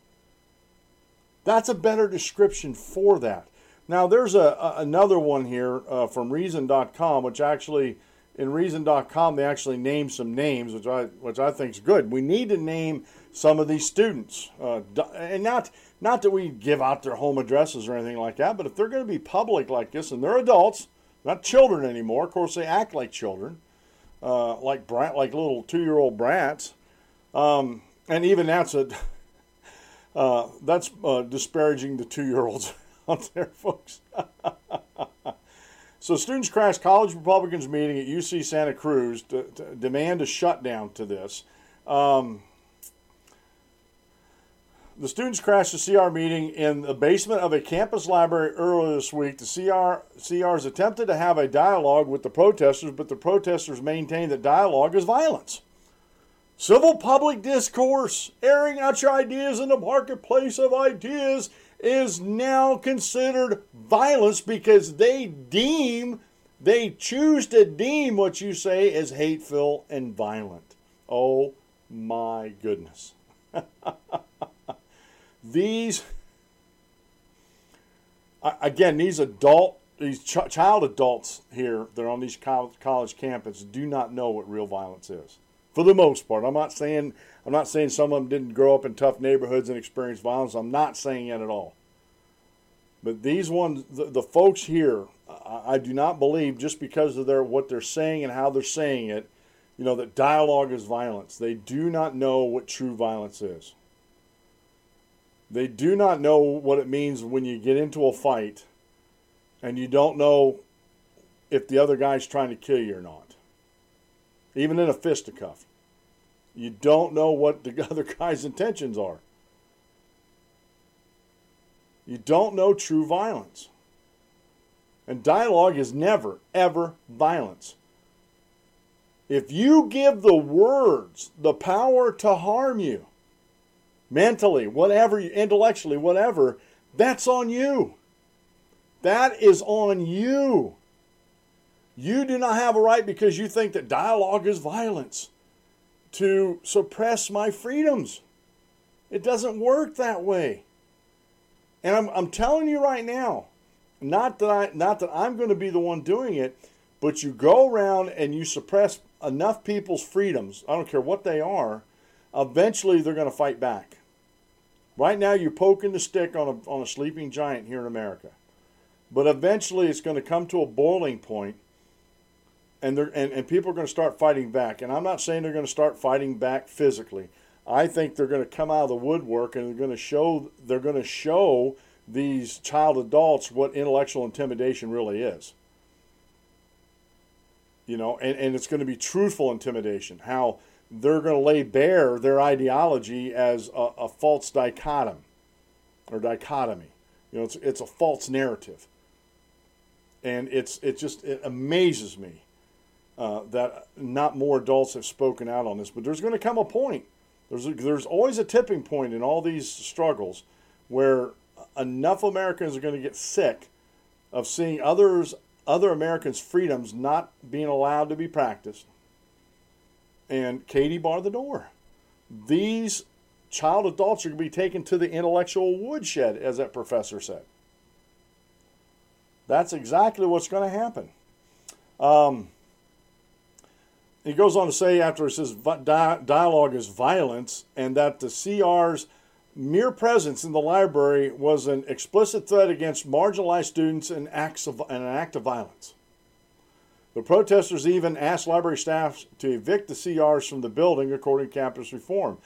That's a better description for that. Now, there's a, a another one here uh, from Reason.com, which actually, in Reason.com, they actually name some names, which I which I think is good. We need to name some of these students, uh, and not not that we give out their home addresses or anything like that, but if they're going to be public like this, and they're adults, not children anymore. Of course, they act like children, uh, like brat, like little two-year-old brats, um, and even that's a uh, that's uh, disparaging the two-year-olds out there, folks. so, students crashed college Republicans meeting at UC Santa Cruz to, to demand a shutdown to this. Um, the students crashed a CR meeting in the basement of a campus library earlier this week. The CR, CRs attempted to have a dialogue with the protesters, but the protesters maintained that dialogue is violence. Civil public discourse, airing out your ideas in the marketplace of ideas, is now considered violence because they deem, they choose to deem what you say as hateful and violent. Oh my goodness. these again these adult these ch- child adults here that are on these college, campuses do not know what real violence is for the most part. I'm not saying i'm not saying some of them didn't grow up in tough neighborhoods and experience violence. I'm not saying it at all. But these ones the, the folks here I, I do not believe just because of their what they're saying and how they're saying it you know that dialogue is violence. They do not know what true violence is they do not know what it means when you get into a fight and you don't know if the other guy's trying to kill you or not. Even in a fisticuff. You don't know what the other guy's intentions are. You don't know true violence. And dialogue is never, ever violence. If you give the words the power to harm you, mentally, whatever, intellectually, whatever, that's on you. That is on you. You do not have a right because you think that dialogue is violence to suppress my freedoms. It doesn't work that way. And I'm, I'm telling you right now, not that I not that I'm going to be the one doing it, but you go around and you suppress enough people's freedoms, I don't care what they are, eventually they're going to fight back. Right now, you're poking the stick on a, on a sleeping giant here in America. But eventually, it's going to come to a boiling point, and, and, and people are going to start fighting back. And I'm not saying they're going to start fighting back physically. I think they're going to come out of the woodwork and they're going to show they're going to show these child adults what intellectual intimidation really is. You know, and, and it's going to be truthful intimidation. How they're going to lay bare their ideology as a, a false dichotomy or dichotomy. You know, it's, it's a false narrative. And it's it just it amazes me uh, that not more adults have spoken out on this. But there's going to come a point. There's a, there's always a tipping point in all these struggles where enough Americans are going to get sick of seeing others other Americans' freedoms not being allowed to be practiced and Katie barred the door. These child adults are going to be taken to the intellectual woodshed, as that professor said. That's exactly what's going to happen. Um, he goes on to say after it says dialogue is violence, and that the CR's mere presence in the library was an explicit threat against marginalized students and, acts of, and an act of violence. The protesters even asked library staff to evict the CRs from the building, according to campus reform.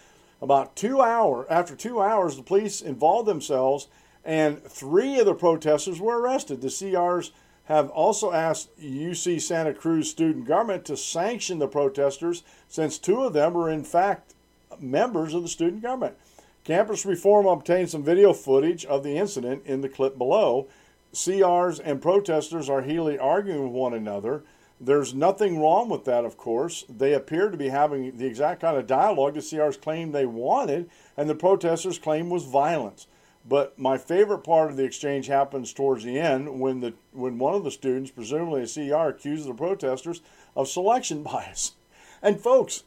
About two hours after two hours, the police involved themselves and three of the protesters were arrested. The CRs have also asked UC Santa Cruz student government to sanction the protesters since two of them were in fact members of the student government. Campus Reform obtained some video footage of the incident in the clip below. CRs and protesters are heatedly arguing with one another. There's nothing wrong with that, of course. They appear to be having the exact kind of dialogue the CRs claimed they wanted, and the protesters claim was violence. But my favorite part of the exchange happens towards the end when the when one of the students, presumably a CR, accuses the protesters of selection bias. And folks,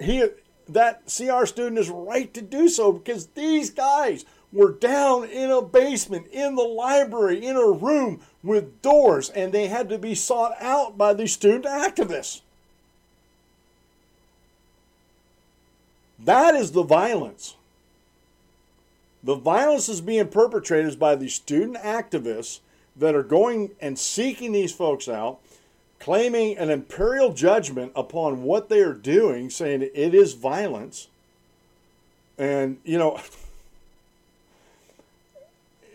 he that CR student is right to do so because these guys were down in a basement, in the library, in a room with doors, and they had to be sought out by the student activists. That is the violence. The violence is being perpetrated by the student activists that are going and seeking these folks out, claiming an imperial judgment upon what they are doing, saying it is violence. And, you know,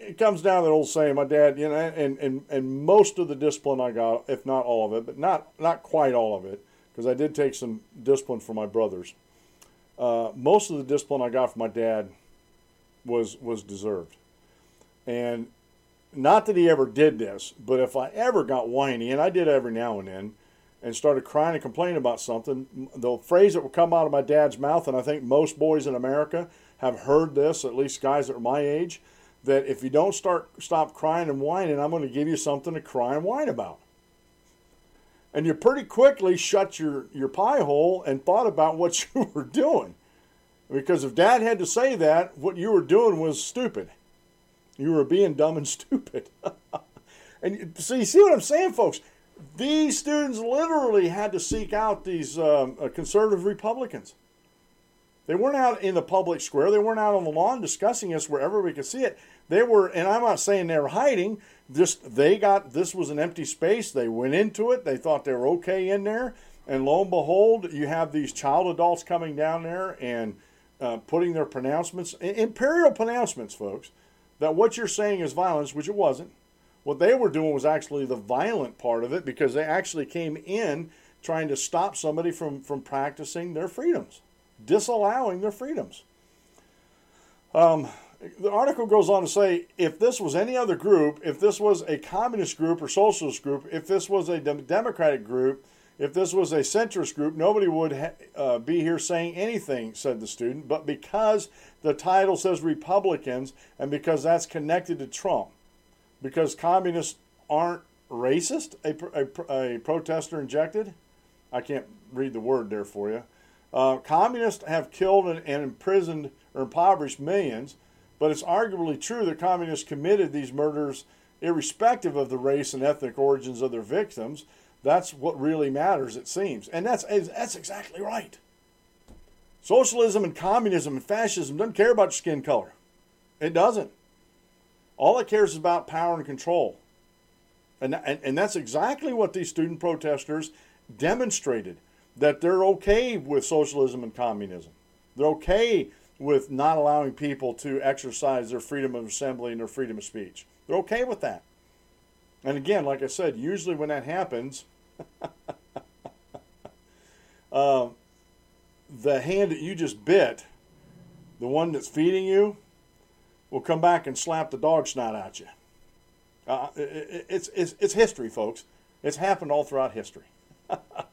it comes down to the old saying, my dad, you know, and, and, and most of the discipline I got, if not all of it, but not, not quite all of it, because I did take some discipline from my brothers. Uh, most of the discipline I got from my dad was was deserved. And not that he ever did this, but if I ever got whiny, and I did every now and then, and started crying and complaining about something, the phrase that would come out of my dad's mouth, and I think most boys in America have heard this, at least guys that are my age, that if you don't start stop crying and whining, I'm going to give you something to cry and whine about. And you pretty quickly shut your, your pie hole and thought about what you were doing. Because if dad had to say that, what you were doing was stupid. You were being dumb and stupid. and so you see what I'm saying, folks? These students literally had to seek out these um, uh, conservative Republicans. They weren't out in the public square. They weren't out on the lawn discussing us wherever we could see it. They were, and I'm not saying they were hiding. Just they got this was an empty space. They went into it. They thought they were okay in there, and lo and behold, you have these child adults coming down there and uh, putting their pronouncements, imperial pronouncements, folks, that what you're saying is violence, which it wasn't. What they were doing was actually the violent part of it because they actually came in trying to stop somebody from, from practicing their freedoms, disallowing their freedoms. Um, the article goes on to say if this was any other group, if this was a communist group or socialist group, if this was a democratic group, if this was a centrist group, nobody would ha- uh, be here saying anything, said the student. But because the title says Republicans and because that's connected to Trump, because communists aren't racist, a, a, a protester injected. I can't read the word there for you. Uh, communists have killed and, and imprisoned or impoverished millions, but it's arguably true that communists committed these murders irrespective of the race and ethnic origins of their victims. That's what really matters, it seems. And that's, that's exactly right. Socialism and communism and fascism doesn't care about your skin color. It doesn't. All it cares is about power and control. And, and, and that's exactly what these student protesters demonstrated that they're okay with socialism and communism. They're okay with not allowing people to exercise their freedom of assembly and their freedom of speech. They're okay with that. And again, like I said, usually when that happens, uh, the hand that you just bit, the one that's feeding you, will come back and slap the dog snot at you. Uh, it, it's, it's, it's history, folks. It's happened all throughout history.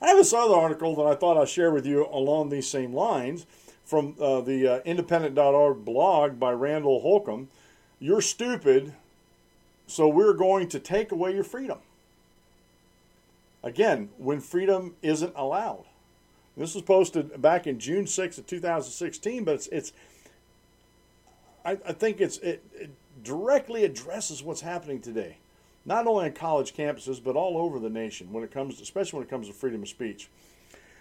I have this other article that I thought I'd share with you along these same lines from uh, the uh, independent.org blog by Randall Holcombe. You're stupid, so we're going to take away your freedom. Again, when freedom isn't allowed. This was posted back in June 6th of 2016, but it's, it's I, I think it's, it, it directly addresses what's happening today, not only on college campuses, but all over the nation when it comes, to, especially when it comes to freedom of speech.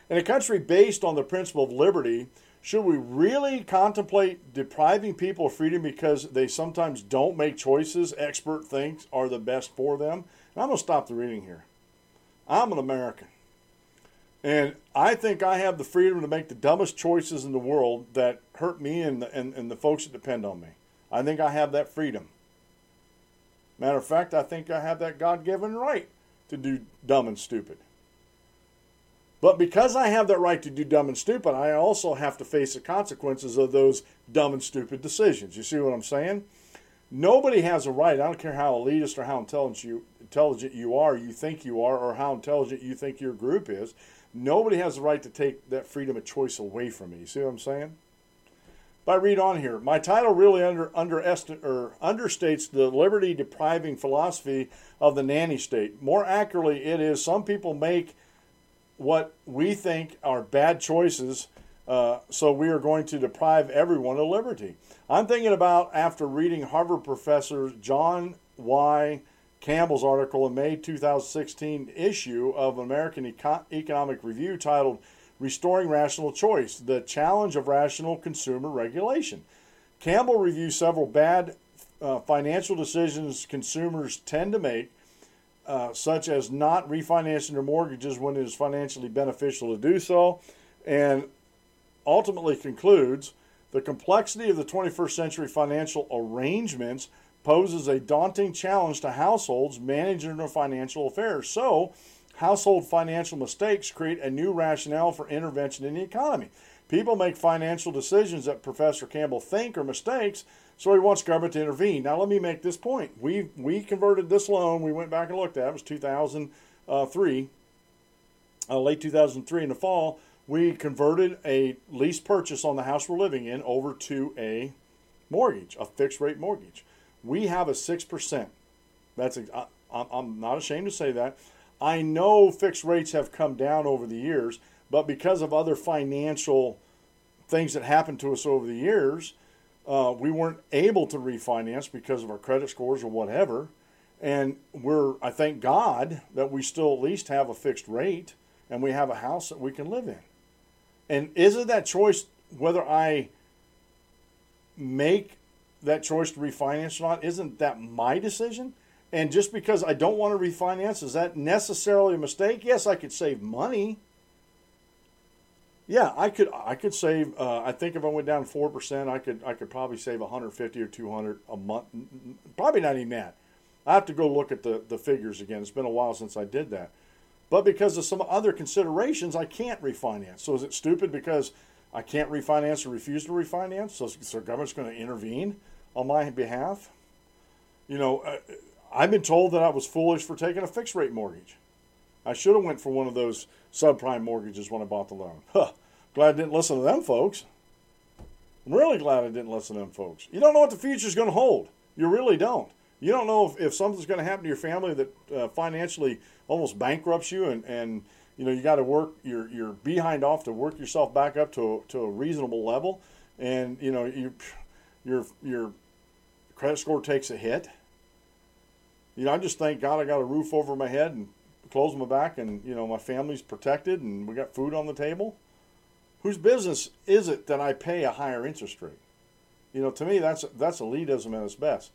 In a country based on the principle of liberty, should we really contemplate depriving people of freedom because they sometimes don't make choices expert thinks are the best for them? And I'm going to stop the reading here. I'm an American. And I think I have the freedom to make the dumbest choices in the world that hurt me and the, and, and the folks that depend on me. I think I have that freedom. Matter of fact, I think I have that God given right to do dumb and stupid. But because I have that right to do dumb and stupid, I also have to face the consequences of those dumb and stupid decisions. You see what I'm saying? Nobody has a right, I don't care how elitist or how intelligent you, intelligent you are, you think you are, or how intelligent you think your group is. Nobody has the right to take that freedom of choice away from me. You see what I'm saying? But I read on here. My title really under, or understates the liberty depriving philosophy of the nanny state. More accurately, it is some people make what we think are bad choices, uh, so we are going to deprive everyone of liberty. I'm thinking about after reading Harvard professor John Y. Campbell's article in May 2016 issue of American Eco- Economic Review titled Restoring Rational Choice The Challenge of Rational Consumer Regulation. Campbell reviews several bad uh, financial decisions consumers tend to make uh, such as not refinancing their mortgages when it is financially beneficial to do so, and ultimately concludes the complexity of the 21st century financial arrangements poses a daunting challenge to households managing their financial affairs. So, household financial mistakes create a new rationale for intervention in the economy. People make financial decisions that Professor Campbell think are mistakes so he wants government to intervene. Now, let me make this point. We we converted this loan. We went back and looked at it. It was 2003, uh, late 2003 in the fall. We converted a lease purchase on the house we're living in over to a mortgage, a fixed rate mortgage. We have a six percent. That's I, I'm not ashamed to say that. I know fixed rates have come down over the years, but because of other financial things that happened to us over the years uh, we weren't able to refinance because of our credit scores or whatever. And we're, I thank God that we still at least have a fixed rate and we have a house that we can live in. And isn't that choice whether I make that choice to refinance or not? Isn't that my decision? And just because I don't want to refinance, is that necessarily a mistake? Yes, I could save money yeah, I could I could save. Uh, I think if I went down four percent, I could I could probably save 150 or 200 a month. Probably not even that. I have to go look at the the figures again. It's been a while since I did that. But because of some other considerations, I can't refinance. So is it stupid because I can't refinance or refuse to refinance? So, so the government's going to intervene on my behalf? You know, uh, I've been told that I was foolish for taking a fixed rate mortgage. I should have went for one of those subprime mortgages when I bought the loan. Huh. Glad I didn't listen to them folks. I'm really glad I didn't listen to them folks. You don't know what the future is going to hold. You really don't. You don't know if, if something's going to happen to your family that uh, financially almost bankrupts you and, and you know you got to work you're, you're behind off to work yourself back up to a, to a reasonable level and you know you your your credit score takes a hit you know i just thank god i got a roof over my head and clothes on my back and you know my family's protected and we got food on the table. Whose business is it that i pay a higher interest rate? You know to me that's that's elitism at its best.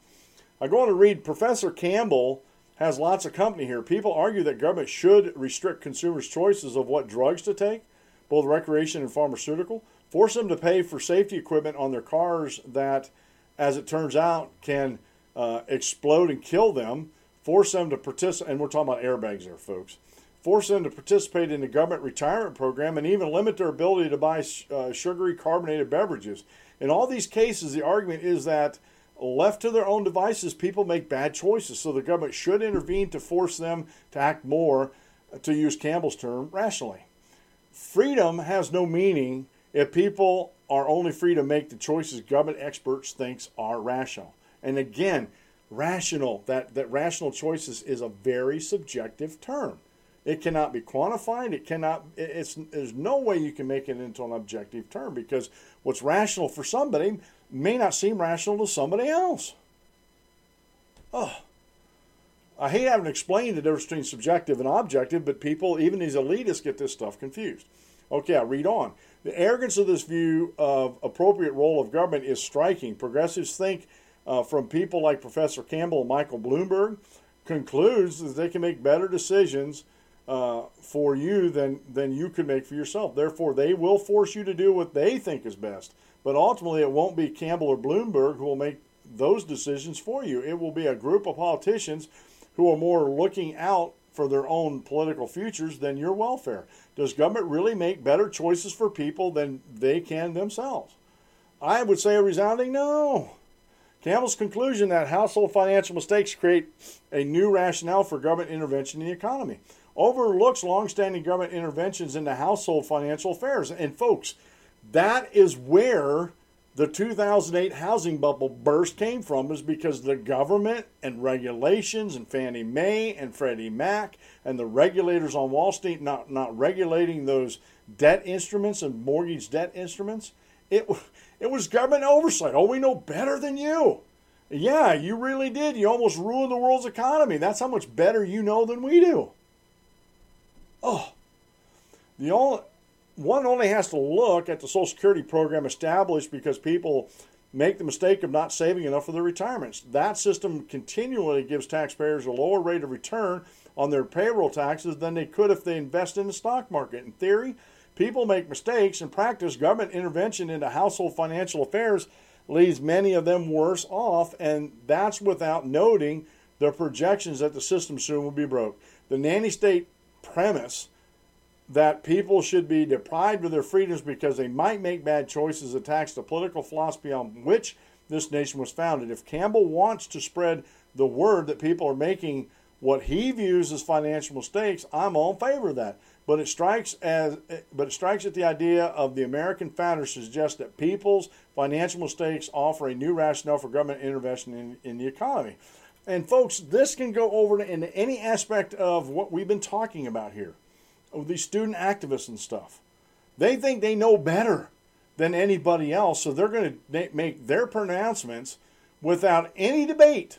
I go on to read professor campbell has lots of company here. People argue that government should restrict consumers choices of what drugs to take both recreation and pharmaceutical force them to pay for safety equipment on their cars that as it turns out can uh, explode and kill them force them to participate, and we're talking about airbags there, folks. Force them to participate in the government retirement program and even limit their ability to buy uh, sugary carbonated beverages. In all these cases, the argument is that left to their own devices, people make bad choices. So the government should intervene to force them to act more, to use Campbell's term, rationally. Freedom has no meaning if people are only free to make the choices government experts thinks are rational. And again, rational. That, that rational choices is a very subjective term. It cannot be quantified. It cannot. It's there's no way you can make it into an objective term because what's rational for somebody may not seem rational to somebody else. Oh, I hate having to explain the difference between subjective and objective, but people, even these elitists, get this stuff confused. Okay, I read on. The arrogance of this view of appropriate role of government is striking. Progressives think uh, from people like Professor Campbell and Michael Bloomberg concludes that they can make better decisions uh, for you than, than you could make for yourself. Therefore, they will force you to do what they think is best. But ultimately, it won't be Campbell or Bloomberg who will make those decisions for you. It will be a group of politicians who are more looking out for their own political futures than your welfare. Does government really make better choices for people than they can themselves? I would say a resounding no. Campbell's conclusion that household financial mistakes create a new rationale for government intervention in the economy overlooks longstanding government interventions into household financial affairs. And folks, that is where the 2008 housing bubble burst came from is because the government and regulations and Fannie Mae and Freddie Mac and the regulators on Wall Street not, not regulating those debt instruments and mortgage debt instruments. It, it was government oversight. Oh, we know better than you. Yeah, you really did. You almost ruined the world's economy. That's how much better you know than we do. Oh, the only one only has to look at the Social Security program established because people make the mistake of not saving enough for their retirements. That system continually gives taxpayers a lower rate of return on their payroll taxes than they could if they invest in the stock market. In theory, people make mistakes. In practice, government intervention into household financial affairs leaves many of them worse off, and that's without noting the projections that the system soon will be broke. The nanny state premise that people should be deprived of their freedoms because they might make bad choices attacks the political philosophy on which this nation was founded. If Campbell wants to spread the word that people are making what he views as financial mistakes, I'm all in favor of that. But it strikes as but it strikes at the idea of the American founders suggest that people's financial mistakes offer a new rationale for government intervention in, in the economy. And folks, this can go over into any aspect of what we've been talking about here of these student activists and stuff. They think they know better than anybody else, so they're going to make their pronouncements without any debate,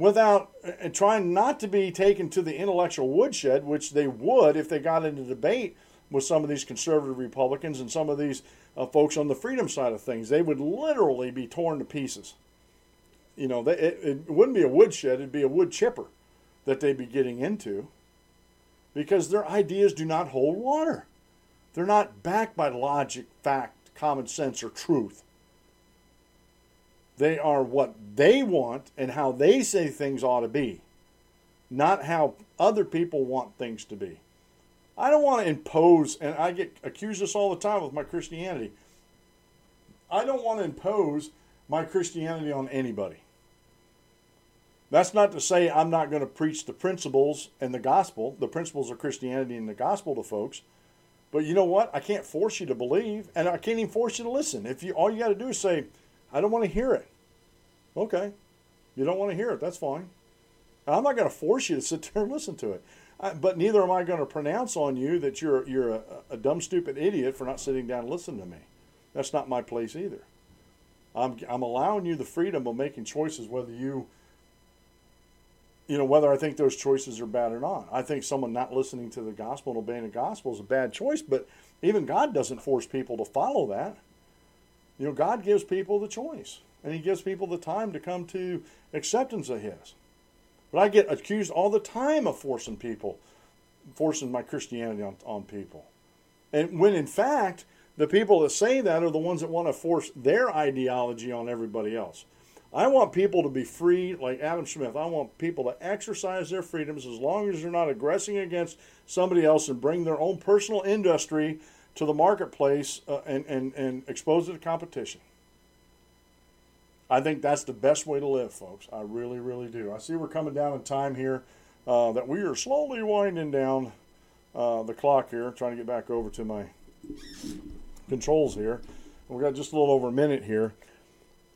without uh, trying not to be taken to the intellectual woodshed, which they would if they got into debate with some of these conservative Republicans and some of these uh, folks on the freedom side of things. They would literally be torn to pieces. You know, they, it, it wouldn't be a woodshed, it'd be a wood chipper that they'd be getting into because their ideas do not hold water. They're not backed by logic, fact, common sense, or truth. They are what they want and how they say things ought to be, not how other people want things to be. I don't want to impose, and I get accused this all the time with my Christianity. I don't want to impose my Christianity on anybody. That's not to say I'm not going to preach the principles and the gospel, the principles of Christianity and the gospel to folks. But you know what? I can't force you to believe, and I can't even force you to listen. If you all you got to do is say, "I don't want to hear it." Okay, you don't want to hear it. That's fine. I'm not going to force you to sit there and listen to it. I, but neither am I going to pronounce on you that you're you're a, a dumb, stupid idiot for not sitting down and listening to me. That's not my place either. I'm I'm allowing you the freedom of making choices whether you you know, whether I think those choices are bad or not. I think someone not listening to the gospel and obeying the gospel is a bad choice, but even God doesn't force people to follow that. You know, God gives people the choice, and He gives people the time to come to acceptance of His. But I get accused all the time of forcing people, forcing my Christianity on, on people. And when in fact, the people that say that are the ones that want to force their ideology on everybody else. I want people to be free, like Adam Smith. I want people to exercise their freedoms as long as they're not aggressing against somebody else and bring their own personal industry to the marketplace uh, and, and, and expose it to competition. I think that's the best way to live, folks. I really, really do. I see we're coming down in time here, uh, that we are slowly winding down uh, the clock here, trying to get back over to my controls here. We've got just a little over a minute here.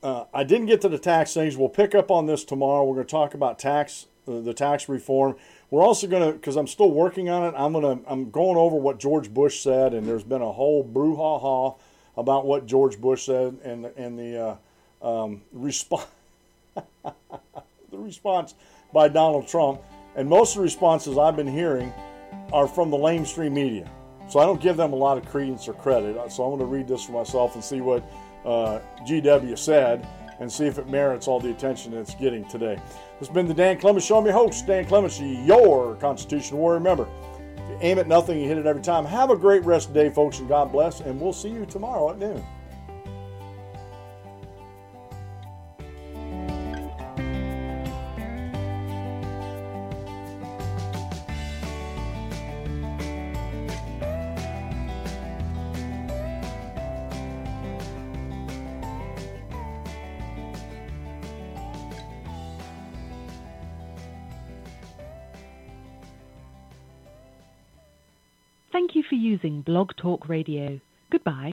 Uh, I didn't get to the tax things. We'll pick up on this tomorrow. We're going to talk about tax, uh, the tax reform. We're also going to, because I'm still working on it. I'm going to, I'm going over what George Bush said, and there's been a whole brouhaha about what George Bush said and and the uh, um, response, the response by Donald Trump. And most of the responses I've been hearing are from the lamestream media. So I don't give them a lot of credence or credit. So I'm going to read this for myself and see what uh, GW said and see if it merits all the attention it's getting today. This has been the Dan Clements Show. I'm your host, Dan Clements, your Constitution warrior. Remember, if you aim at nothing, you hit it every time. Have a great rest of the day, folks, and God bless, and we'll see you tomorrow at noon. Using Blog Talk Radio. Goodbye.